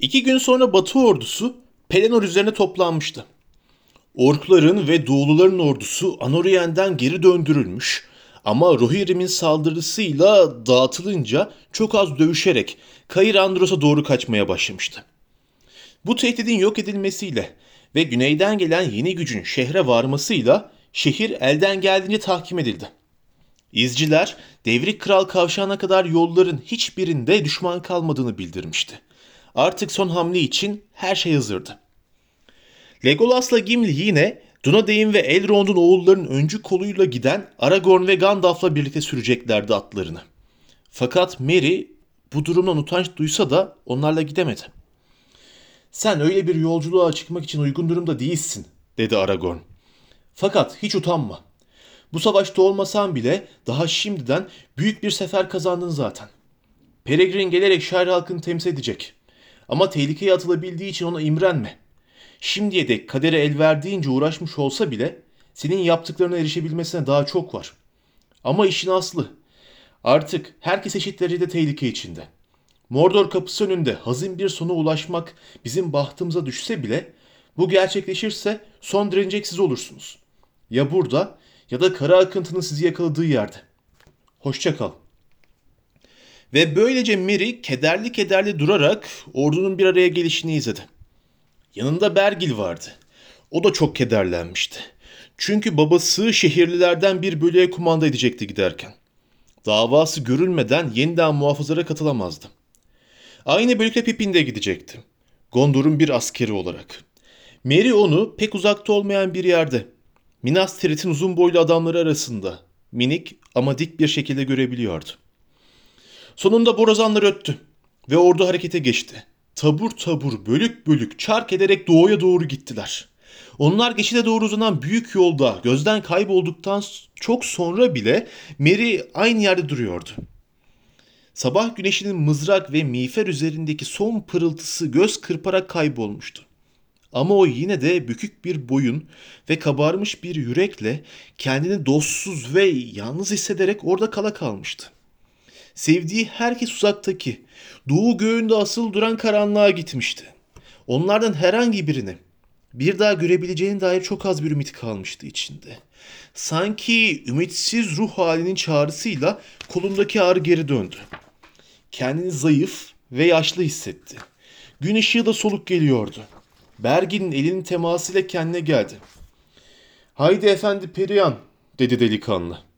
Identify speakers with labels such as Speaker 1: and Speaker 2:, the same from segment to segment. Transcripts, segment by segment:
Speaker 1: İki gün sonra Batı ordusu Pelennor üzerine toplanmıştı. Orkların ve Doğuluların ordusu Anorien'den geri döndürülmüş ama Rohirrim'in saldırısıyla dağıtılınca çok az dövüşerek Kayır Andros'a doğru kaçmaya başlamıştı. Bu tehdidin yok edilmesiyle ve güneyden gelen yeni gücün şehre varmasıyla şehir elden geldiğince tahkim edildi. İzciler Devrik Kral kavşağına kadar yolların hiçbirinde düşman kalmadığını bildirmişti. Artık son hamle için her şey hazırdı. Legolas'la Gimli yine Dunedain ve Elrond'un oğullarının öncü koluyla giden Aragorn ve Gandalf'la birlikte süreceklerdi atlarını. Fakat Merry bu durumdan utanç duysa da onlarla gidemedi. Sen öyle bir yolculuğa çıkmak için uygun durumda değilsin, dedi Aragorn. Fakat hiç utanma. Bu savaşta olmasan bile daha şimdiden büyük bir sefer kazandın zaten. Peregrin gelerek şair halkını temsil edecek. Ama tehlikeye atılabildiği için ona imrenme. Şimdiye dek kadere el verdiğince uğraşmış olsa bile senin yaptıklarına erişebilmesine daha çok var. Ama işin aslı. Artık herkes eşit derecede tehlike içinde. Mordor kapısı önünde hazin bir sona ulaşmak bizim bahtımıza düşse bile bu gerçekleşirse son direnecek siz olursunuz. Ya burada ya da kara akıntının sizi yakaladığı yerde. Hoşça kal. Ve böylece Merry kederli kederli durarak ordunun bir araya gelişini izledi. Yanında Bergil vardı. O da çok kederlenmişti. Çünkü babası şehirlilerden bir bölüye kumanda edecekti giderken. Davası görülmeden yeniden muhafızlara katılamazdı. Aynı bölükle Pippin de gidecekti. Gondor'un bir askeri olarak. Merry onu pek uzakta olmayan bir yerde, Minas Tirith'in uzun boylu adamları arasında, minik ama dik bir şekilde görebiliyordu. Sonunda borazanlar öttü ve ordu harekete geçti. Tabur tabur, bölük bölük, çark ederek doğuya doğru gittiler. Onlar geçide doğru uzanan büyük yolda gözden kaybolduktan çok sonra bile Mary aynı yerde duruyordu. Sabah güneşinin mızrak ve miğfer üzerindeki son pırıltısı göz kırparak kaybolmuştu. Ama o yine de bükük bir boyun ve kabarmış bir yürekle kendini dostsuz ve yalnız hissederek orada kala kalmıştı. Sevdiği herkes uzaktaki, doğu göğünde asıl duran karanlığa gitmişti. Onlardan herhangi birini bir daha görebileceğine dair çok az bir ümit kalmıştı içinde. Sanki ümitsiz ruh halinin çağrısıyla kolundaki ağrı geri döndü. Kendini zayıf ve yaşlı hissetti. Gün ışığı da soluk geliyordu. Bergin'in elinin temasıyla kendine geldi. Haydi efendi Perihan dedi delikanlı.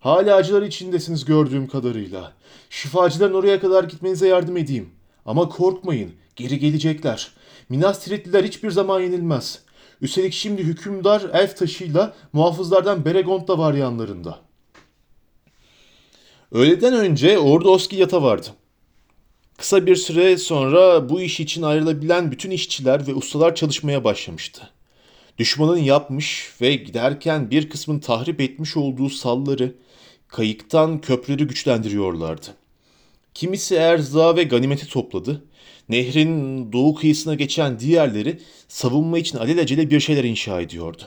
Speaker 1: Hala acılar içindesiniz gördüğüm kadarıyla. Şifacıların oraya kadar gitmenize yardım edeyim. Ama korkmayın, geri gelecekler. Minas Tirithliler hiçbir zaman yenilmez. Üstelik şimdi hükümdar elf taşıyla muhafızlardan Beregond da var yanlarında. Öğleden önce orada Oski yata vardı. Kısa bir süre sonra bu iş için ayrılabilen bütün işçiler ve ustalar çalışmaya başlamıştı. Düşmanın yapmış ve giderken bir kısmını tahrip etmiş olduğu salları, kayıktan köprüleri güçlendiriyorlardı. Kimisi erza ve ganimeti topladı. Nehrin doğu kıyısına geçen diğerleri savunma için alelacele bir şeyler inşa ediyordu.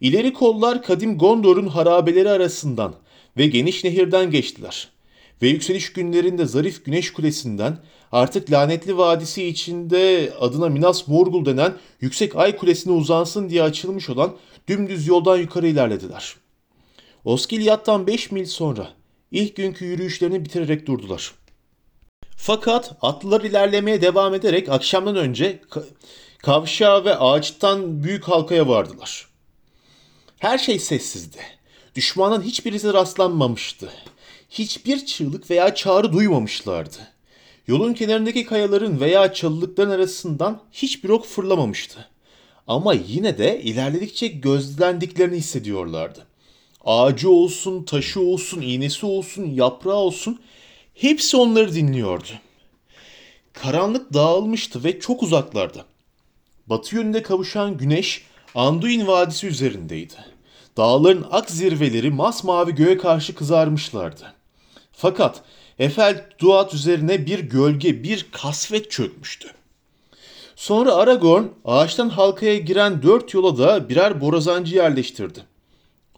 Speaker 1: İleri kollar kadim Gondor'un harabeleri arasından ve geniş nehirden geçtiler. Ve yükseliş günlerinde zarif güneş kulesinden artık lanetli vadisi içinde adına Minas Morgul denen yüksek ay kulesine uzansın diye açılmış olan dümdüz yoldan yukarı ilerlediler. Oskilyat'tan 5 mil sonra ilk günkü yürüyüşlerini bitirerek durdular. Fakat atlılar ilerlemeye devam ederek akşamdan önce kavşağa ve ağaçtan büyük halkaya vardılar. Her şey sessizdi. Düşmanın hiçbirisi rastlanmamıştı. Hiçbir çığlık veya çağrı duymamışlardı. Yolun kenarındaki kayaların veya çalılıkların arasından hiçbir ok fırlamamıştı. Ama yine de ilerledikçe gözlendiklerini hissediyorlardı. Ağacı olsun, taşı olsun, iğnesi olsun, yaprağı olsun hepsi onları dinliyordu. Karanlık dağılmıştı ve çok uzaklarda. Batı yönünde kavuşan güneş Anduin Vadisi üzerindeydi. Dağların ak zirveleri masmavi göğe karşı kızarmışlardı. Fakat Efel Duat üzerine bir gölge, bir kasvet çökmüştü. Sonra Aragorn ağaçtan halkaya giren dört yola da birer borazancı yerleştirdi.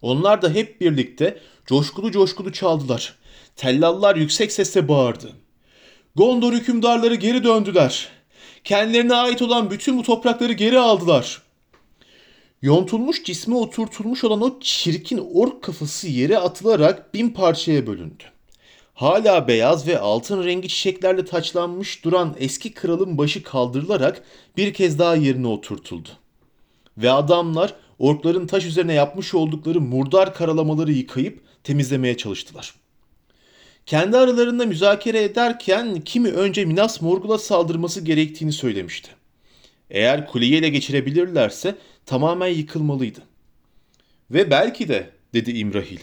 Speaker 1: Onlar da hep birlikte coşkulu coşkulu çaldılar. Tellallar yüksek sesle bağırdı. Gondor hükümdarları geri döndüler. Kendilerine ait olan bütün bu toprakları geri aldılar. Yontulmuş cisme oturtulmuş olan o çirkin ork kafası yere atılarak bin parçaya bölündü. Hala beyaz ve altın rengi çiçeklerle taçlanmış duran eski kralın başı kaldırılarak bir kez daha yerine oturtuldu. Ve adamlar orkların taş üzerine yapmış oldukları murdar karalamaları yıkayıp temizlemeye çalıştılar. Kendi aralarında müzakere ederken kimi önce Minas Morgul'a saldırması gerektiğini söylemişti. Eğer kuleyi ele geçirebilirlerse tamamen yıkılmalıydı. Ve belki de dedi İmrahil.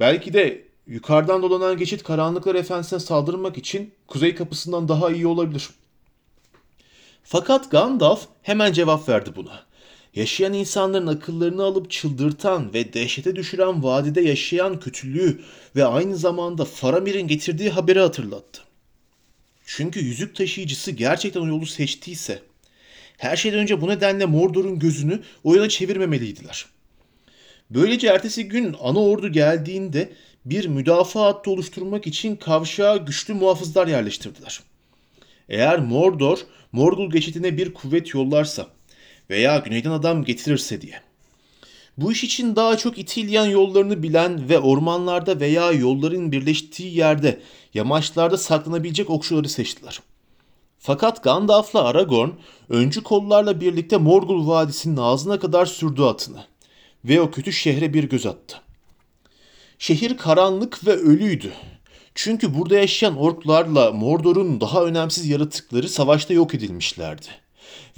Speaker 1: Belki de yukarıdan dolanan geçit karanlıklar efendisine saldırmak için kuzey kapısından daha iyi olabilir. Fakat Gandalf hemen cevap verdi buna. Yaşayan insanların akıllarını alıp çıldırtan ve dehşete düşüren vadide yaşayan kötülüğü ve aynı zamanda Faramir'in getirdiği haberi hatırlattı. Çünkü yüzük taşıyıcısı gerçekten o yolu seçtiyse, her şeyden önce bu nedenle Mordor'un gözünü o yana çevirmemeliydiler. Böylece ertesi gün ana ordu geldiğinde bir müdafaa hattı oluşturmak için kavşağa güçlü muhafızlar yerleştirdiler. Eğer Mordor, Morgul geçitine bir kuvvet yollarsa veya güneyden adam getirirse diye. Bu iş için daha çok İtilyan yollarını bilen ve ormanlarda veya yolların birleştiği yerde yamaçlarda saklanabilecek okçuları seçtiler. Fakat Gandalf'la Aragorn öncü kollarla birlikte Morgul Vadisi'nin ağzına kadar sürdü atını ve o kötü şehre bir göz attı. Şehir karanlık ve ölüydü. Çünkü burada yaşayan orklarla Mordor'un daha önemsiz yaratıkları savaşta yok edilmişlerdi.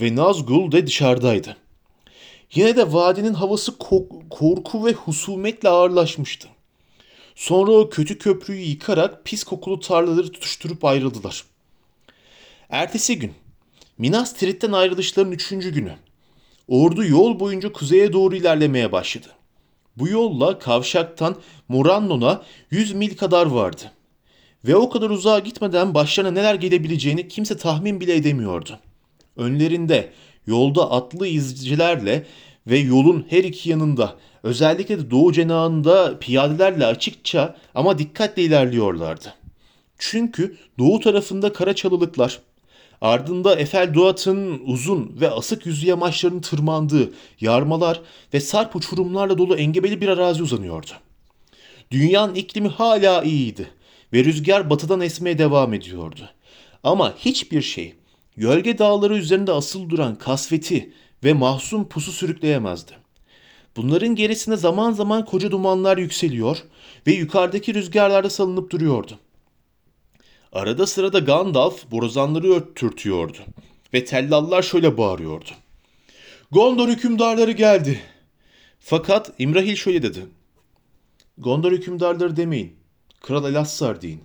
Speaker 1: Ve Nazgul de dışarıdaydı. Yine de vadinin havası ko- korku ve husumetle ağırlaşmıştı. Sonra o kötü köprüyü yıkarak pis kokulu tarlaları tutuşturup ayrıldılar. Ertesi gün, Minas Tirith'ten ayrılışların üçüncü günü, ordu yol boyunca kuzeye doğru ilerlemeye başladı. Bu yolla kavşaktan Morannon'a 100 mil kadar vardı. Ve o kadar uzağa gitmeden başlarına neler gelebileceğini kimse tahmin bile edemiyordu. Önlerinde yolda atlı izcilerle ve yolun her iki yanında özellikle de doğu cenahında piyadelerle açıkça ama dikkatle ilerliyorlardı. Çünkü doğu tarafında kara çalılıklar, ardında Efel Duat'ın uzun ve asık yüzü yamaçlarının tırmandığı yarmalar ve sarp uçurumlarla dolu engebeli bir arazi uzanıyordu. Dünyanın iklimi hala iyiydi ve rüzgar batıdan esmeye devam ediyordu. Ama hiçbir şey gölge dağları üzerinde asıl duran kasveti ve mahzun pusu sürükleyemezdi. Bunların gerisine zaman zaman koca dumanlar yükseliyor ve yukarıdaki rüzgarlarda salınıp duruyordu. Arada sırada Gandalf borazanları öttürtüyordu ve tellallar şöyle bağırıyordu. Gondor hükümdarları geldi. Fakat İmrahil şöyle dedi. Gondor hükümdarları demeyin. Kral Elassar deyin.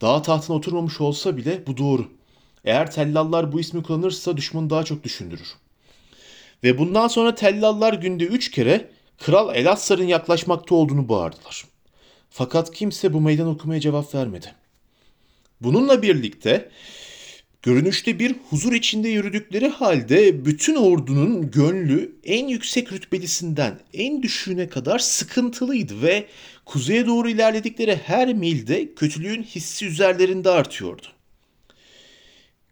Speaker 1: Dağ tahtına oturmamış olsa bile bu doğru. Eğer tellallar bu ismi kullanırsa düşmanı daha çok düşündürür. Ve bundan sonra tellallar günde üç kere Kral Elassar'ın yaklaşmakta olduğunu bağırdılar. Fakat kimse bu meydan okumaya cevap vermedi. Bununla birlikte görünüşte bir huzur içinde yürüdükleri halde bütün ordunun gönlü en yüksek rütbelisinden en düşüğüne kadar sıkıntılıydı ve kuzeye doğru ilerledikleri her milde kötülüğün hissi üzerlerinde artıyordu.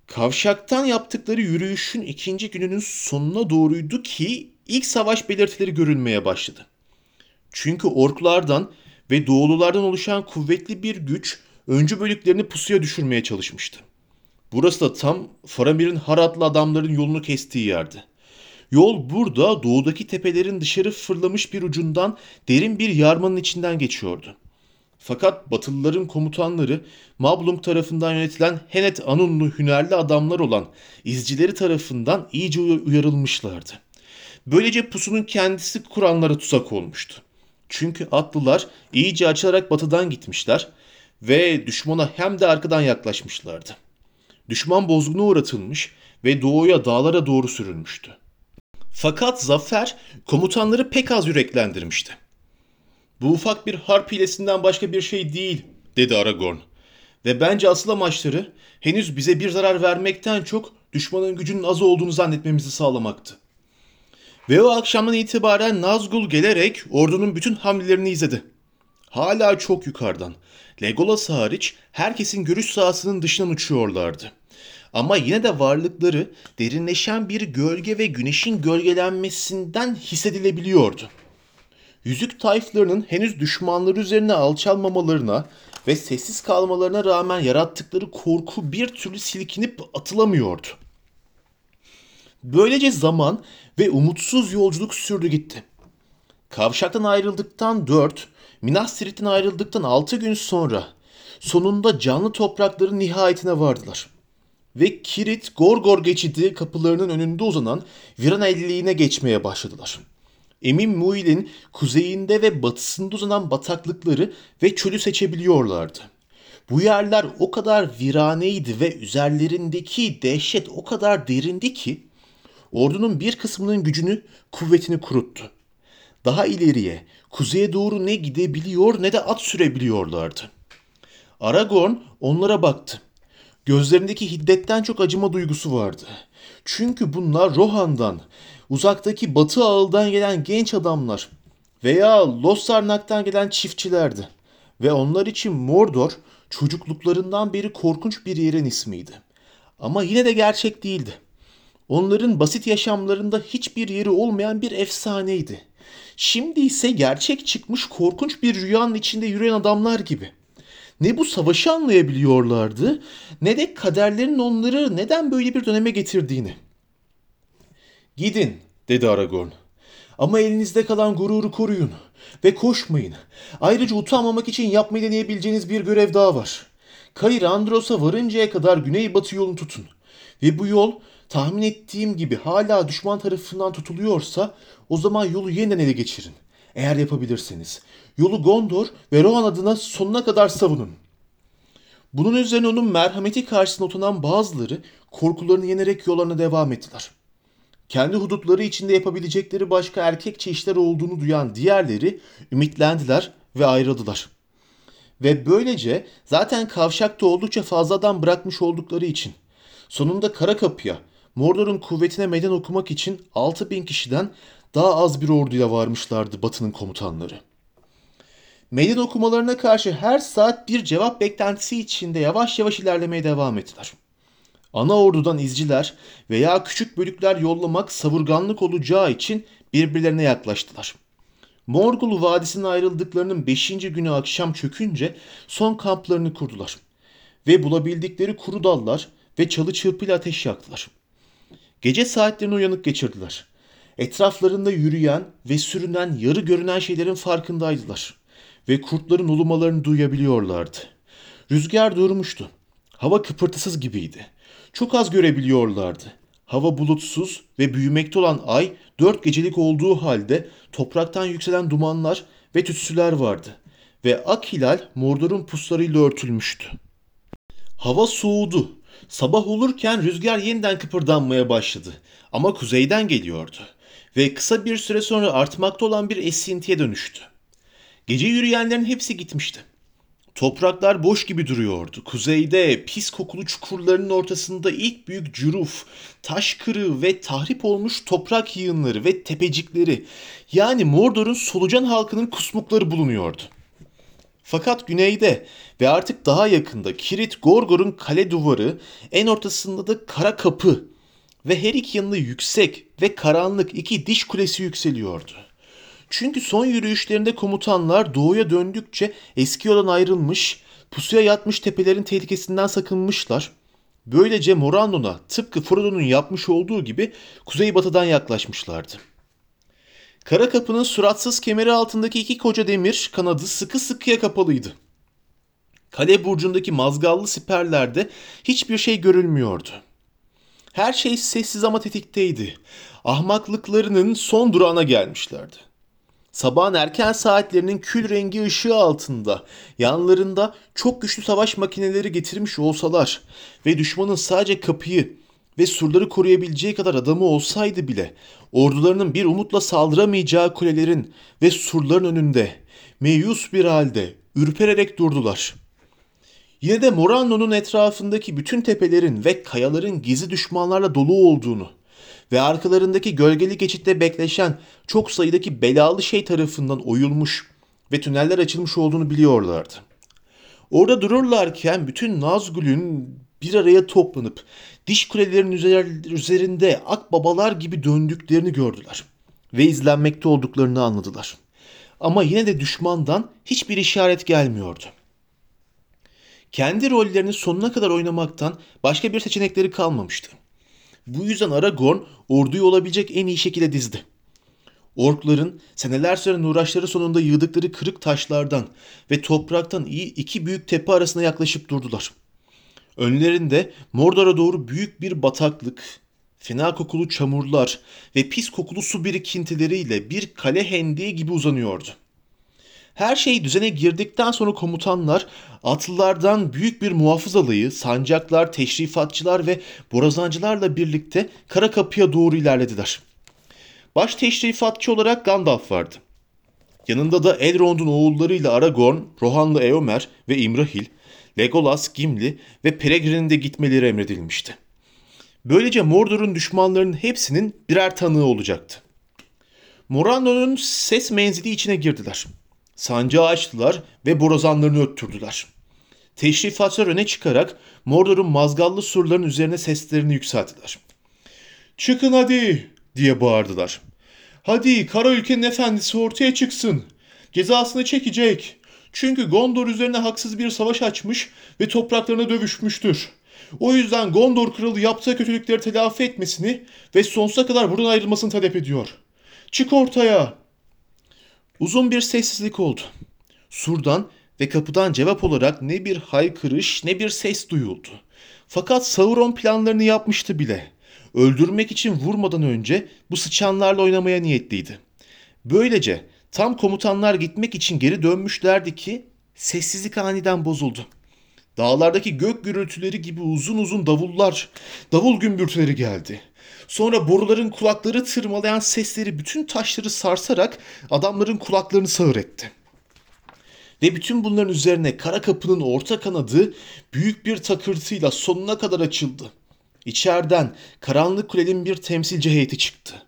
Speaker 1: Kavşaktan yaptıkları yürüyüşün ikinci gününün sonuna doğruydu ki ilk savaş belirtileri görülmeye başladı. Çünkü orklardan ve doğululardan oluşan kuvvetli bir güç öncü bölüklerini pusuya düşürmeye çalışmıştı. Burası da tam Faramir'in Haratlı adamların yolunu kestiği yerdi. Yol burada doğudaki tepelerin dışarı fırlamış bir ucundan derin bir yarmanın içinden geçiyordu. Fakat Batılıların komutanları Mablung tarafından yönetilen Henet Anunlu hünerli adamlar olan izcileri tarafından iyice uyarılmışlardı. Böylece pusunun kendisi kuranlara tuzak olmuştu. Çünkü atlılar iyice açılarak batıdan gitmişler ve düşmana hem de arkadan yaklaşmışlardı. Düşman bozguna uğratılmış ve doğuya dağlara doğru sürülmüştü. Fakat zafer komutanları pek az yüreklendirmişti. Bu ufak bir harp hilesinden başka bir şey değil, dedi Aragorn. Ve bence asıl amaçları henüz bize bir zarar vermekten çok düşmanın gücünün az olduğunu zannetmemizi sağlamaktı. Ve o akşamdan itibaren Nazgul gelerek ordunun bütün hamlelerini izledi. Hala çok yukarıdan. Legolas hariç herkesin görüş sahasının dışından uçuyorlardı. Ama yine de varlıkları derinleşen bir gölge ve güneşin gölgelenmesinden hissedilebiliyordu. Yüzük tayflarının henüz düşmanları üzerine alçalmamalarına ve sessiz kalmalarına rağmen yarattıkları korku bir türlü silkinip atılamıyordu. Böylece zaman ve umutsuz yolculuk sürdü gitti. Kavşaktan ayrıldıktan 4, Minas Tirith'ten ayrıldıktan 6 gün sonra sonunda canlı toprakların nihayetine vardılar. Ve Kirit Gorgor geçidi kapılarının önünde uzanan Viran elliğine geçmeye başladılar. Emin Muil'in kuzeyinde ve batısında uzanan bataklıkları ve çölü seçebiliyorlardı. Bu yerler o kadar viraneydi ve üzerlerindeki dehşet o kadar derindi ki ordunun bir kısmının gücünü, kuvvetini kuruttu. Daha ileriye, kuzeye doğru ne gidebiliyor ne de at sürebiliyorlardı. Aragorn onlara baktı. Gözlerindeki hiddetten çok acıma duygusu vardı. Çünkü bunlar Rohan'dan, uzaktaki batı ağıldan gelen genç adamlar veya Losarnak'tan gelen çiftçilerdi. Ve onlar için Mordor çocukluklarından beri korkunç bir yerin ismiydi. Ama yine de gerçek değildi. Onların basit yaşamlarında hiçbir yeri olmayan bir efsaneydi. Şimdi ise gerçek çıkmış korkunç bir rüyanın içinde yürüyen adamlar gibi. Ne bu savaşı anlayabiliyorlardı ne de kaderlerin onları neden böyle bir döneme getirdiğini. Gidin dedi Aragorn. Ama elinizde kalan gururu koruyun ve koşmayın. Ayrıca utanmamak için yapmayı deneyebileceğiniz bir görev daha var. Kayır Andros'a varıncaya kadar güneybatı yolunu tutun. Ve bu yol tahmin ettiğim gibi hala düşman tarafından tutuluyorsa o zaman yolu yeniden ele geçirin. Eğer yapabilirseniz. Yolu Gondor ve Rohan adına sonuna kadar savunun. Bunun üzerine onun merhameti karşısında oturan bazıları korkularını yenerek yollarına devam ettiler. Kendi hudutları içinde yapabilecekleri başka erkekçe işler olduğunu duyan diğerleri ümitlendiler ve ayrıldılar. Ve böylece zaten kavşakta oldukça fazladan bırakmış oldukları için sonunda kara kapıya Mordor'un kuvvetine meydan okumak için 6000 kişiden daha az bir orduyla varmışlardı Batı'nın komutanları. Meydan okumalarına karşı her saat bir cevap beklentisi içinde yavaş yavaş ilerlemeye devam ettiler. Ana ordudan izciler veya küçük bölükler yollamak savurganlık olacağı için birbirlerine yaklaştılar. Morgul Vadisi'ne ayrıldıklarının 5. günü akşam çökünce son kamplarını kurdular. Ve bulabildikleri kuru dallar ve çalı çırpıyla ateş yaktılar. Gece saatlerini uyanık geçirdiler. Etraflarında yürüyen ve sürünen yarı görünen şeylerin farkındaydılar. Ve kurtların ulumalarını duyabiliyorlardı. Rüzgar durmuştu. Hava kıpırtısız gibiydi. Çok az görebiliyorlardı. Hava bulutsuz ve büyümekte olan ay dört gecelik olduğu halde topraktan yükselen dumanlar ve tütsüler vardı. Ve ak hilal Mordor'un puslarıyla örtülmüştü. Hava soğudu. Sabah olurken rüzgar yeniden kıpırdanmaya başladı. Ama kuzeyden geliyordu. Ve kısa bir süre sonra artmakta olan bir esintiye dönüştü. Gece yürüyenlerin hepsi gitmişti. Topraklar boş gibi duruyordu. Kuzeyde pis kokulu çukurların ortasında ilk büyük cüruf, taş kırığı ve tahrip olmuş toprak yığınları ve tepecikleri yani Mordor'un solucan halkının kusmukları bulunuyordu. Fakat güneyde ve artık daha yakında Kirit Gorgor'un kale duvarı, en ortasında da kara kapı ve her iki yanında yüksek ve karanlık iki diş kulesi yükseliyordu. Çünkü son yürüyüşlerinde komutanlar doğuya döndükçe eski yoldan ayrılmış, pusuya yatmış tepelerin tehlikesinden sakınmışlar. Böylece Morandon'a tıpkı Frodo'nun yapmış olduğu gibi kuzeybatıdan yaklaşmışlardı. Kara kapının suratsız kemeri altındaki iki koca demir kanadı sıkı sıkıya kapalıydı. Kale burcundaki mazgallı siperlerde hiçbir şey görülmüyordu. Her şey sessiz ama tetikteydi. Ahmaklıklarının son durağına gelmişlerdi. Sabahın erken saatlerinin kül rengi ışığı altında yanlarında çok güçlü savaş makineleri getirmiş olsalar ve düşmanın sadece kapıyı ve surları koruyabileceği kadar adamı olsaydı bile ordularının bir umutla saldıramayacağı kulelerin ve surların önünde meyus bir halde ürpererek durdular. Yine de Morano'nun etrafındaki bütün tepelerin ve kayaların gizli düşmanlarla dolu olduğunu ve arkalarındaki gölgeli geçitte bekleşen çok sayıdaki belalı şey tarafından oyulmuş ve tüneller açılmış olduğunu biliyorlardı. Orada dururlarken bütün Nazgul'ün bir araya toplanıp diş kulelerinin üzerinde akbabalar gibi döndüklerini gördüler ve izlenmekte olduklarını anladılar. Ama yine de düşmandan hiçbir işaret gelmiyordu. Kendi rollerini sonuna kadar oynamaktan başka bir seçenekleri kalmamıştı. Bu yüzden Aragorn orduyu olabilecek en iyi şekilde dizdi. Orkların seneler süren uğraşları sonunda yığdıkları kırık taşlardan ve topraktan iyi iki büyük tepe arasına yaklaşıp durdular. Önlerinde Mordor'a doğru büyük bir bataklık, fena kokulu çamurlar ve pis kokulu su birikintileriyle bir kale hendeği gibi uzanıyordu. Her şey düzene girdikten sonra komutanlar atlılardan büyük bir muhafızalıyı, sancaklar, teşrifatçılar ve borazancılarla birlikte kara kapıya doğru ilerlediler. Baş teşrifatçı olarak Gandalf vardı. Yanında da Elrond'un oğullarıyla Aragorn, Rohanlı Eomer ve Imrahil, Legolas, Gimli ve Peregrin'in de gitmeleri emredilmişti. Böylece Mordor'un düşmanlarının hepsinin birer tanığı olacaktı. Morano'nun ses menzili içine girdiler. Sancağı açtılar ve borazanlarını öttürdüler. Teşrifatçılar öne çıkarak Mordor'un mazgallı surların üzerine seslerini yükselttiler. Çıkın hadi diye bağırdılar. Hadi kara ülkenin efendisi ortaya çıksın. Cezasını çekecek. Çünkü Gondor üzerine haksız bir savaş açmış ve topraklarına dövüşmüştür. O yüzden Gondor kralı yaptığı kötülükleri telafi etmesini ve sonsuza kadar buradan ayrılmasını talep ediyor. Çık ortaya. Uzun bir sessizlik oldu. Surdan ve kapıdan cevap olarak ne bir haykırış ne bir ses duyuldu. Fakat Sauron planlarını yapmıştı bile. Öldürmek için vurmadan önce bu sıçanlarla oynamaya niyetliydi. Böylece tam komutanlar gitmek için geri dönmüşlerdi ki sessizlik aniden bozuldu. Dağlardaki gök gürültüleri gibi uzun uzun davullar, davul gümbürtüleri geldi. Sonra boruların kulakları tırmalayan sesleri bütün taşları sarsarak adamların kulaklarını sağır etti. Ve bütün bunların üzerine kara kapının orta kanadı büyük bir takırtıyla sonuna kadar açıldı. İçeriden karanlık kulenin bir temsilci heyeti çıktı.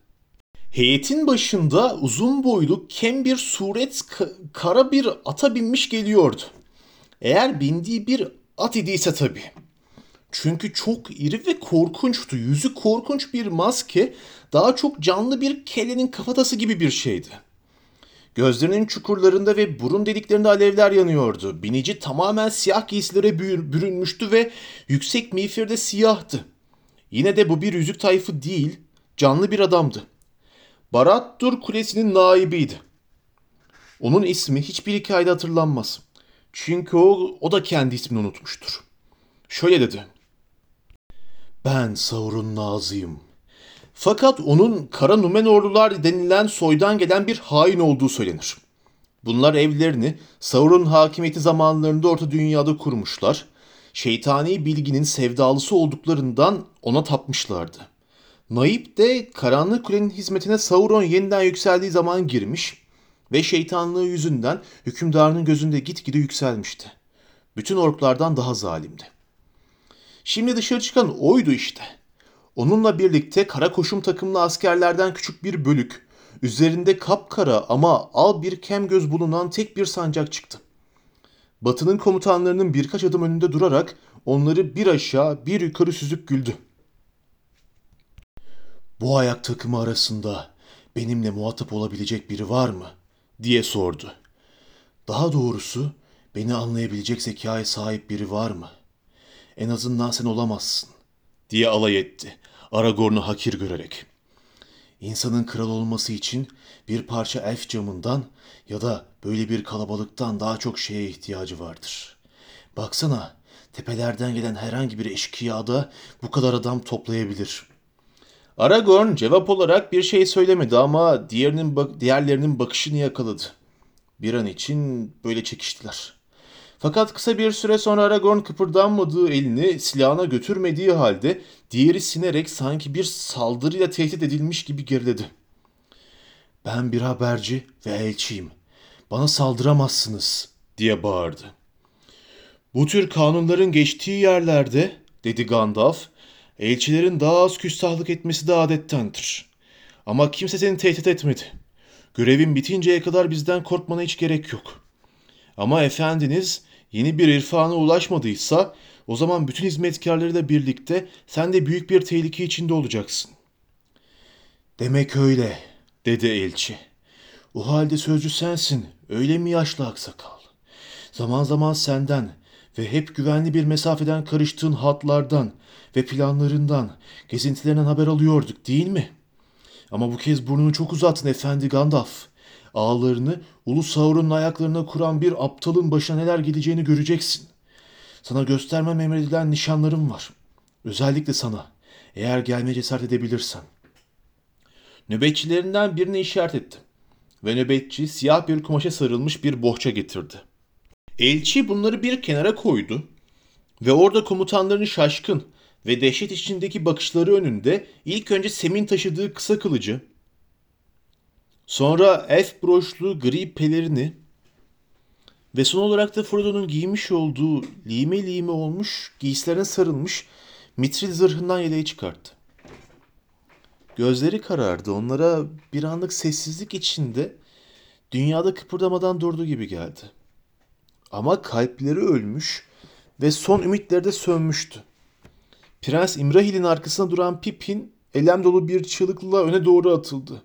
Speaker 1: Heyetin başında uzun boylu kem bir suret kara bir ata binmiş geliyordu. Eğer bindiği bir at idiyse tabii. Çünkü çok iri ve korkunçtu. Yüzü korkunç bir maske, daha çok canlı bir kelenin kafatası gibi bir şeydi. Gözlerinin çukurlarında ve burun deliklerinde alevler yanıyordu. Binici tamamen siyah giysilere bürünmüştü ve yüksek miğfirde siyahtı. Yine de bu bir yüzük tayfı değil, canlı bir adamdı. Barat-dur Kulesi'nin naibiydi. Onun ismi hiçbir hikayede hatırlanmaz. Çünkü o, o da kendi ismini unutmuştur. Şöyle dedi. Ben Sauron Nazıyım. Fakat onun Kara Numenorlular denilen soydan gelen bir hain olduğu söylenir. Bunlar evlerini Sauron'un hakimiyeti zamanlarında Orta Dünya'da kurmuşlar. Şeytani bilginin sevdalısı olduklarından ona tapmışlardı. Naip de Karanlık Kule'nin hizmetine Sauron yeniden yükseldiği zaman girmiş ve şeytanlığı yüzünden hükümdarının gözünde gitgide yükselmişti. Bütün orklardan daha zalimdi. Şimdi dışarı çıkan oydu işte. Onunla birlikte kara koşum takımlı askerlerden küçük bir bölük, üzerinde kapkara ama al bir kem göz bulunan tek bir sancak çıktı. Batı'nın komutanlarının birkaç adım önünde durarak onları bir aşağı bir yukarı süzüp güldü. Bu ayak takımı arasında benimle muhatap olabilecek biri var mı? diye sordu. Daha doğrusu beni anlayabilecek zekaya sahip biri var mı? En azından sen olamazsın diye alay etti Aragorn'u hakir görerek. İnsanın kral olması için bir parça elf camından ya da böyle bir kalabalıktan daha çok şeye ihtiyacı vardır. Baksana tepelerden gelen herhangi bir eşkıya da bu kadar adam toplayabilir. Aragorn cevap olarak bir şey söylemedi ama diğerinin bak diğerlerinin bakışını yakaladı. Bir an için böyle çekiştiler. Fakat kısa bir süre sonra Aragorn kıpırdanmadığı elini silahına götürmediği halde diğeri sinerek sanki bir saldırıyla tehdit edilmiş gibi geriledi. Ben bir haberci ve elçiyim. Bana saldıramazsınız diye bağırdı. Bu tür kanunların geçtiği yerlerde dedi Gandalf, elçilerin daha az küstahlık etmesi de adettendir. Ama kimse seni tehdit etmedi. Görevin bitinceye kadar bizden korkmana hiç gerek yok. Ama efendiniz yeni bir irfana ulaşmadıysa O zaman bütün hizmetkarlarıyla birlikte sen de büyük bir tehlike içinde olacaksın. Demek öyle, dedi elçi. O halde sözcü sensin, öyle mi yaşlı aksakal? Zaman zaman senden ve hep güvenli bir mesafeden karıştığın hatlardan ve planlarından, gezintilerinden haber alıyorduk değil mi? Ama bu kez burnunu çok uzattın efendi Gandalf. Ağlarını Ulu Sauron'un ayaklarına kuran bir aptalın başına neler geleceğini göreceksin. Sana göstermem emredilen nişanlarım var. Özellikle sana. Eğer gelmeye cesaret edebilirsen. Nöbetçilerinden birini işaret etti. Ve nöbetçi siyah bir kumaşa sarılmış bir bohça getirdi. Elçi bunları bir kenara koydu ve orada komutanların şaşkın ve dehşet içindeki bakışları önünde ilk önce Sem'in taşıdığı kısa kılıcı, sonra elf broşlu gri pelerini ve son olarak da Frodo'nun giymiş olduğu lime lime olmuş giysilerine sarılmış mitril zırhından yeleği çıkarttı. Gözleri karardı. Onlara bir anlık sessizlik içinde dünyada kıpırdamadan durduğu gibi geldi. Ama kalpleri ölmüş ve son ümitleri de sönmüştü. Prens İmrahil'in arkasında duran Pippin elem dolu bir çığlıkla öne doğru atıldı.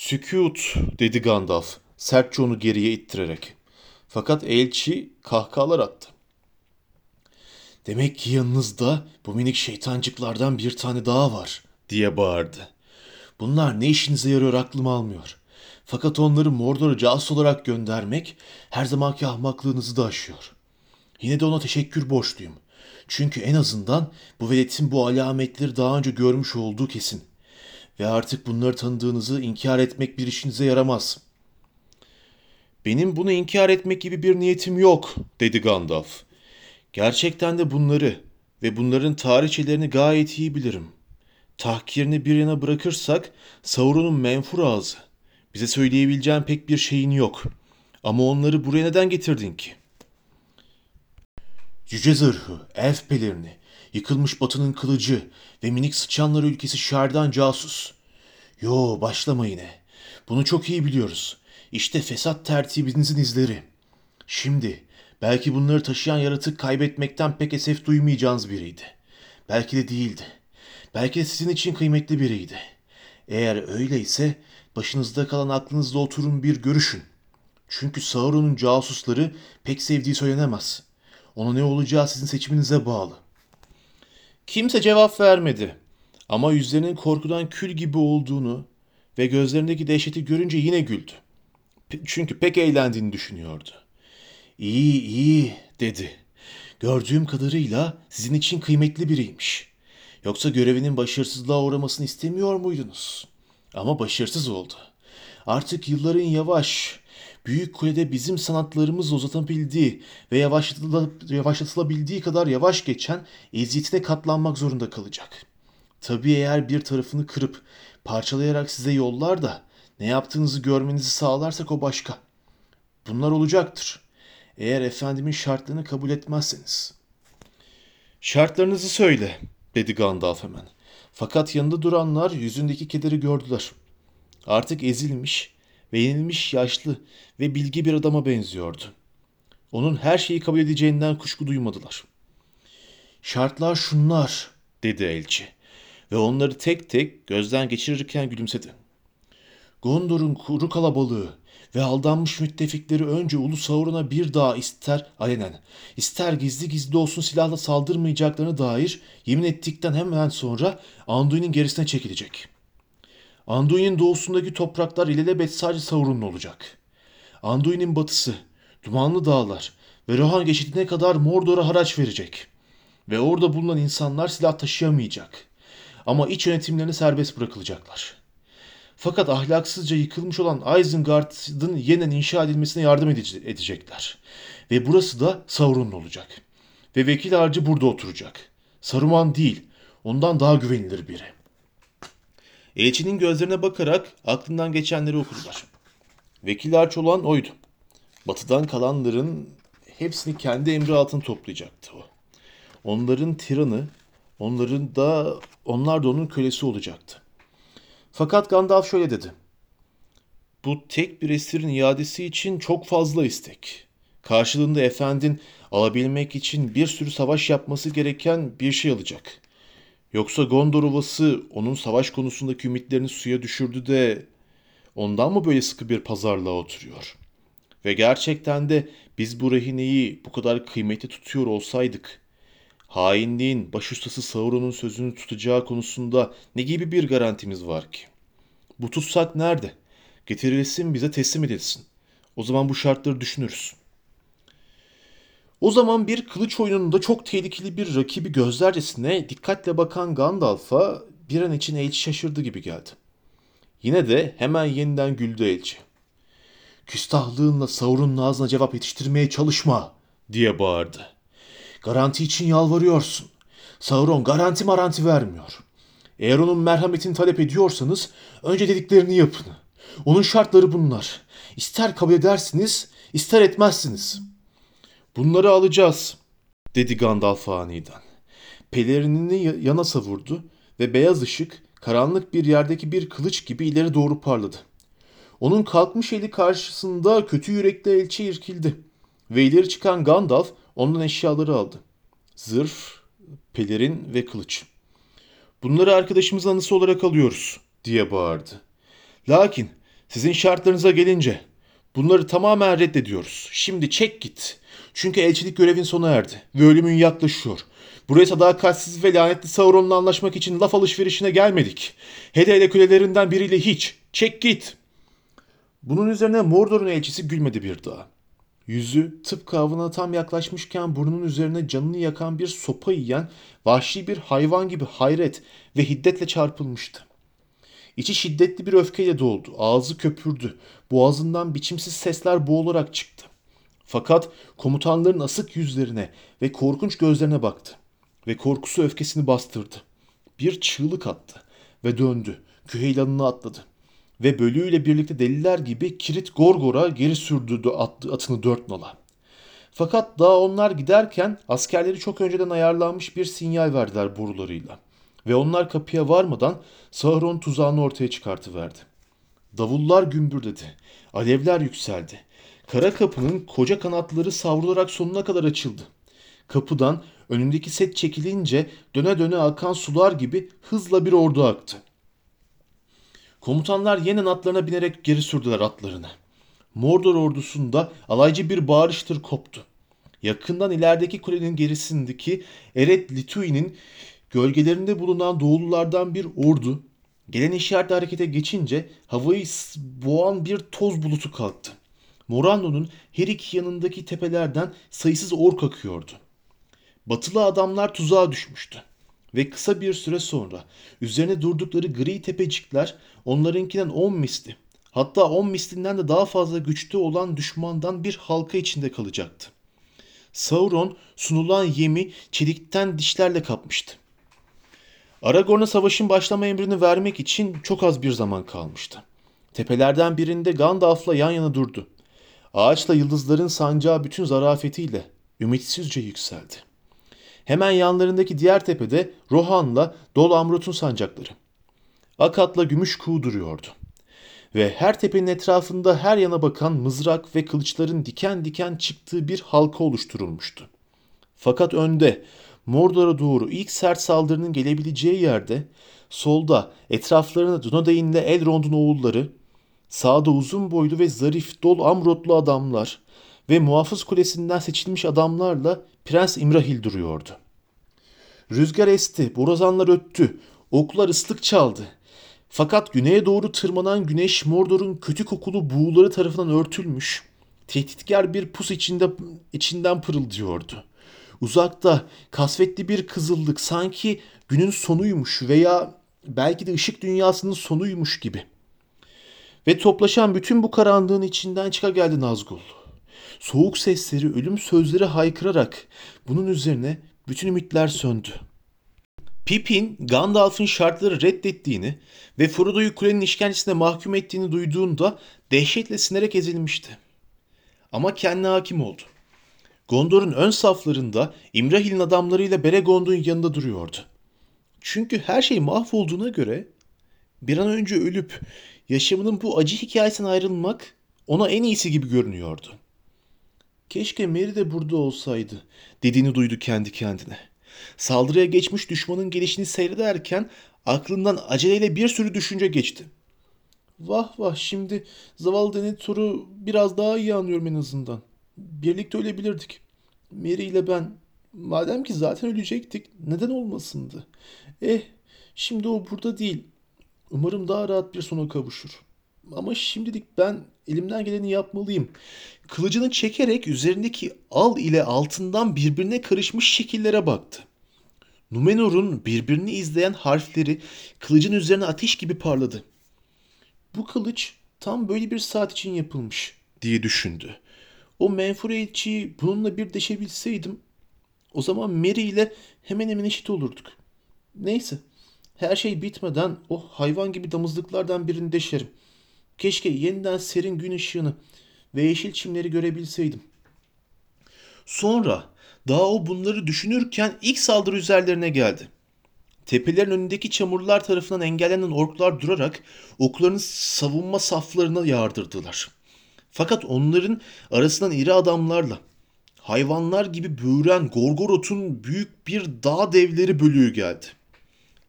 Speaker 1: Sükut dedi Gandalf sertçe onu geriye ittirerek. Fakat elçi kahkahalar attı. Demek ki yanınızda bu minik şeytancıklardan bir tane daha var diye bağırdı. Bunlar ne işinize yarıyor aklım almıyor. Fakat onları Mordor'a casus olarak göndermek her zamanki ahmaklığınızı da aşıyor. Yine de ona teşekkür borçluyum. Çünkü en azından bu veletin bu alametleri daha önce görmüş olduğu kesin. Ve artık bunları tanıdığınızı inkar etmek bir işinize yaramaz. Benim bunu inkar etmek gibi bir niyetim yok, dedi Gandalf. Gerçekten de bunları ve bunların tarihçelerini gayet iyi bilirim. Tahkirini bir yana bırakırsak Sauron'un menfur ağzı. Bize söyleyebileceğin pek bir şeyin yok. Ama onları buraya neden getirdin ki? Yüce zırhı, elf pelerini, yıkılmış batının kılıcı ve minik sıçanlar ülkesi Şerdan casus. Yo başlama yine. Bunu çok iyi biliyoruz. İşte fesat tertibinizin izleri. Şimdi belki bunları taşıyan yaratık kaybetmekten pek esef duymayacağınız biriydi. Belki de değildi. Belki de sizin için kıymetli biriydi. Eğer öyleyse başınızda kalan aklınızda oturun bir görüşün. Çünkü Sauron'un casusları pek sevdiği söylenemez. Ona ne olacağı sizin seçiminize bağlı. Kimse cevap vermedi. Ama yüzlerinin korkudan kül gibi olduğunu ve gözlerindeki dehşeti görünce yine güldü. Çünkü pek eğlendiğini düşünüyordu. İyi iyi dedi. Gördüğüm kadarıyla sizin için kıymetli biriymiş. Yoksa görevinin başarısızlığa uğramasını istemiyor muydunuz? Ama başarısız oldu. Artık yılların yavaş, büyük kulede bizim sanatlarımızla uzatabildiği ve yavaşlatılabildiği kadar yavaş geçen eziyetine katlanmak zorunda kalacak. Tabii eğer bir tarafını kırıp parçalayarak size yollar da ne yaptığınızı görmenizi sağlarsak o başka. Bunlar olacaktır. Eğer efendimin şartlarını kabul etmezseniz. Şartlarınızı söyle, dedi Gandalf hemen. Fakat yanında duranlar yüzündeki kederi gördüler. Artık ezilmiş ve yenilmiş yaşlı ve bilgi bir adama benziyordu. Onun her şeyi kabul edeceğinden kuşku duymadılar. Şartlar şunlar, dedi elçi ve onları tek tek gözden geçirirken gülümsedi. Gondor'un kuru kalabalığı ve aldanmış müttefikleri önce Ulu Sauron'a bir daha ister alenen, ister gizli gizli olsun silahla saldırmayacaklarına dair yemin ettikten hemen sonra Anduin'in gerisine çekilecek. Anduin'in doğusundaki topraklar ilelebet sadece Sauron'un olacak. Anduin'in batısı, dumanlı dağlar ve Rohan geçidine kadar Mordor'a haraç verecek. Ve orada bulunan insanlar silah taşıyamayacak. Ama iç yönetimlerini serbest bırakılacaklar.'' Fakat ahlaksızca yıkılmış olan Isengard'ın yeniden inşa edilmesine yardım edecekler. Ve burası da Sauron'un olacak. Ve vekil harcı burada oturacak. Saruman değil, ondan daha güvenilir biri. Elçinin gözlerine bakarak aklından geçenleri okudular. Vekil harç olan oydu. Batıdan kalanların hepsini kendi emri altına toplayacaktı o. Onların tiranı, onların da onlar da onun kölesi olacaktı. Fakat Gandalf şöyle dedi. Bu tek bir esirin iadesi için çok fazla istek. Karşılığında efendin alabilmek için bir sürü savaş yapması gereken bir şey alacak. Yoksa Gondor Ovası onun savaş konusundaki ümitlerini suya düşürdü de ondan mı böyle sıkı bir pazarlığa oturuyor? Ve gerçekten de biz bu rehineyi bu kadar kıymetli tutuyor olsaydık, hainliğin başüstası Sauron'un sözünü tutacağı konusunda ne gibi bir garantimiz var ki? Bu tutsak nerede? Getirilsin bize teslim edilsin. O zaman bu şartları düşünürüz. O zaman bir kılıç oyununda çok tehlikeli bir rakibi gözlercesine dikkatle bakan Gandalf'a bir an için elçi şaşırdı gibi geldi. Yine de hemen yeniden güldü elçi. Küstahlığınla Sauron'un ağzına cevap yetiştirmeye çalışma diye bağırdı. Garanti için yalvarıyorsun. Sauron garanti maranti vermiyor. Eğer onun merhametini talep ediyorsanız önce dediklerini yapın. Onun şartları bunlar. İster kabul edersiniz, ister etmezsiniz. Bunları alacağız, dedi Gandalf aniden. Pelerinini yana savurdu ve beyaz ışık karanlık bir yerdeki bir kılıç gibi ileri doğru parladı. Onun kalkmış eli karşısında kötü yürekli elçi irkildi ve ileri çıkan Gandalf ondan eşyaları aldı. Zırh, pelerin ve kılıç. Bunları arkadaşımız anısı olarak alıyoruz diye bağırdı. Lakin sizin şartlarınıza gelince bunları tamamen reddediyoruz. Şimdi çek git. Çünkü elçilik görevin sona erdi ve ölümün yaklaşıyor. Buraya sadakatsiz ve lanetli Sauron'la anlaşmak için laf alışverişine gelmedik. Hele hele kölelerinden biriyle hiç. Çek git. Bunun üzerine Mordor'un elçisi gülmedi bir daha. Yüzü tıpkı avına tam yaklaşmışken burnunun üzerine canını yakan bir sopa yiyen vahşi bir hayvan gibi hayret ve hiddetle çarpılmıştı. İçi şiddetli bir öfkeyle doldu. Ağzı köpürdü. Boğazından biçimsiz sesler boğularak çıktı. Fakat komutanların asık yüzlerine ve korkunç gözlerine baktı. Ve korkusu öfkesini bastırdı. Bir çığlık attı ve döndü. Küheylanını atladı. Ve bölüğüyle birlikte deliler gibi Kirit Gorgor'a geri sürdürdü atını dört nala. Fakat daha onlar giderken askerleri çok önceden ayarlanmış bir sinyal verdiler borularıyla. Ve onlar kapıya varmadan Sauron tuzağını ortaya çıkartıverdi. Davullar gümbürdedi. Alevler yükseldi. Kara kapının koca kanatları savrularak sonuna kadar açıldı. Kapıdan önündeki set çekilince döne döne akan sular gibi hızla bir ordu aktı. Komutanlar yeniden atlarına binerek geri sürdüler atlarını. Mordor ordusunda alaycı bir bağırıştır koptu. Yakından ilerideki kulenin gerisindeki Eret Litui'nin gölgelerinde bulunan doğululardan bir ordu gelen işaretle harekete geçince havayı boğan bir toz bulutu kalktı. Morano'nun her iki yanındaki tepelerden sayısız ork akıyordu. Batılı adamlar tuzağa düşmüştü. Ve kısa bir süre sonra üzerine durdukları gri tepecikler onlarınkinden on misli, hatta on mislinden de daha fazla güçlü olan düşmandan bir halka içinde kalacaktı. Sauron sunulan yemi çelikten dişlerle kapmıştı. Aragorn'a savaşın başlama emrini vermek için çok az bir zaman kalmıştı. Tepelerden birinde Gandalf'la yan yana durdu. Ağaçla yıldızların sancağı bütün zarafetiyle ümitsizce yükseldi. Hemen yanlarındaki diğer tepede Rohan'la Dol Amrut'un sancakları. Akat'la Gümüş Kuğu duruyordu. Ve her tepenin etrafında her yana bakan mızrak ve kılıçların diken diken çıktığı bir halka oluşturulmuştu. Fakat önde Mordor'a doğru ilk sert saldırının gelebileceği yerde solda etraflarına Dunedain'le Elrond'un oğulları, sağda uzun boylu ve zarif dol amrotlu adamlar ve muhafız kulesinden seçilmiş adamlarla Prens İmrahil duruyordu. Rüzgar esti, borazanlar öttü, oklar ıslık çaldı. Fakat güneye doğru tırmanan güneş Mordor'un kötü kokulu buğuları tarafından örtülmüş, tehditkar bir pus içinde, içinden pırıldıyordu. Uzakta kasvetli bir kızıllık sanki günün sonuymuş veya belki de ışık dünyasının sonuymuş gibi. Ve toplaşan bütün bu karanlığın içinden çıka geldi Nazgul. Soğuk sesleri, ölüm sözleri haykırarak bunun üzerine bütün ümitler söndü. Pippin, Gandalf'ın şartları reddettiğini ve Frodo'yu kulenin işkencesine mahkum ettiğini duyduğunda dehşetle sinerek ezilmişti. Ama kendine hakim oldu. Gondor'un ön saflarında İmrahil'in adamlarıyla Beregond'un yanında duruyordu. Çünkü her şey mahvolduğuna göre bir an önce ölüp yaşamının bu acı hikayesinden ayrılmak ona en iyisi gibi görünüyordu. Keşke Mary de burada olsaydı dediğini duydu kendi kendine. Saldırıya geçmiş düşmanın gelişini seyrederken aklından aceleyle bir sürü düşünce geçti. Vah vah şimdi zavallı Denethor'u biraz daha iyi anlıyorum en azından. Birlikte ölebilirdik. Mary ile ben. Madem ki zaten ölecektik neden olmasındı? Eh şimdi o burada değil. Umarım daha rahat bir sona kavuşur. Ama şimdilik ben elimden geleni yapmalıyım. Kılıcını çekerek üzerindeki al ile altından birbirine karışmış şekillere baktı. Numenor'un birbirini izleyen harfleri kılıcın üzerine ateş gibi parladı. Bu kılıç tam böyle bir saat için yapılmış diye düşündü. O menfur elçiyi bununla bir deşebilseydim o zaman Mary ile hemen hemen eşit olurduk. Neyse her şey bitmeden o hayvan gibi damızlıklardan birini deşerim. Keşke yeniden serin gün ışığını ve yeşil çimleri görebilseydim. Sonra daha o bunları düşünürken ilk saldırı üzerlerine geldi. Tepelerin önündeki çamurlar tarafından engellenen orklar durarak oklarını savunma saflarına yağdırdılar. Fakat onların arasından iri adamlarla hayvanlar gibi böğüren Gorgoroth'un büyük bir dağ devleri bölüğü geldi.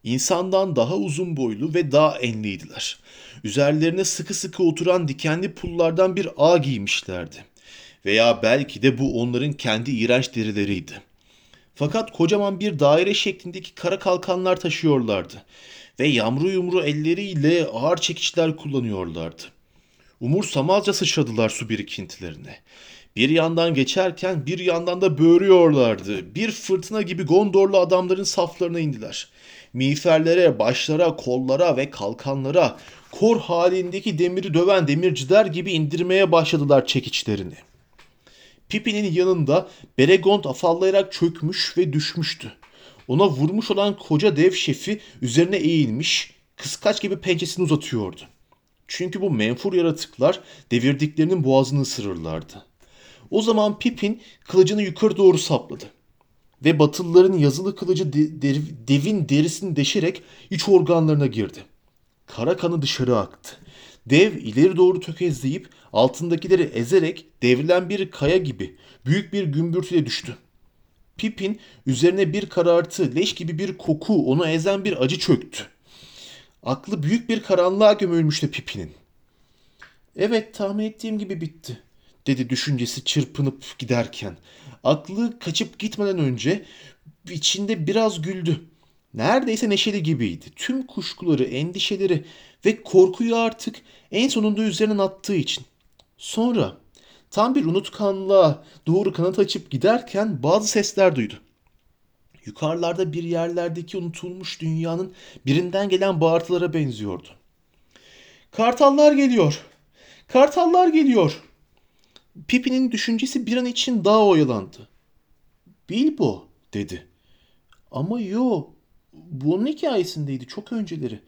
Speaker 1: İnsandan daha uzun boylu ve daha enliydiler. Üzerlerine sıkı sıkı oturan dikenli pullardan bir ağ giymişlerdi. Veya belki de bu onların kendi iğrenç derileriydi. Fakat kocaman bir daire şeklindeki kara kalkanlar taşıyorlardı ve yamru yumru elleriyle ağır çekiçler kullanıyorlardı. Umursamazca sıçradılar su birikintilerine. Bir yandan geçerken bir yandan da böğürüyorlardı. Bir fırtına gibi Gondorlu adamların saflarına indiler. Miğferlere, başlara, kollara ve kalkanlara kor halindeki demiri döven demirciler gibi indirmeye başladılar çekiçlerini. Pipi'nin yanında Beregond afallayarak çökmüş ve düşmüştü. Ona vurmuş olan koca dev şefi üzerine eğilmiş, kıskaç gibi pençesini uzatıyordu. Çünkü bu menfur yaratıklar devirdiklerinin boğazını ısırırlardı. O zaman Pippin kılıcını yukarı doğru sapladı. Ve Batılıların yazılı kılıcı de- der- devin derisini deşerek iç organlarına girdi. Kara kanı dışarı aktı. Dev ileri doğru tökezleyip altındakileri ezerek devrilen bir kaya gibi büyük bir gümbürtüye düştü. Pippin üzerine bir karartı, leş gibi bir koku, onu ezen bir acı çöktü. Aklı büyük bir karanlığa gömülmüştü Pippin'in. Evet tahmin ettiğim gibi bitti dedi düşüncesi çırpınıp giderken. Aklı kaçıp gitmeden önce içinde biraz güldü. Neredeyse neşeli gibiydi. Tüm kuşkuları, endişeleri ve korkuyu artık en sonunda üzerine attığı için. Sonra tam bir unutkanlığa doğru kanat açıp giderken bazı sesler duydu. Yukarılarda bir yerlerdeki unutulmuş dünyanın birinden gelen bağırtılara benziyordu. Kartallar geliyor. Kartallar geliyor. Pipi'nin düşüncesi bir an için daha oyalandı. Bilbo dedi. Ama yo bu onun hikayesindeydi çok önceleri.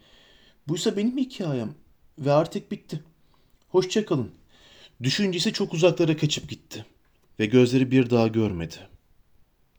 Speaker 1: Buysa benim hikayem ve artık bitti. Hoşçakalın. Düşüncesi çok uzaklara kaçıp gitti ve gözleri bir daha görmedi.''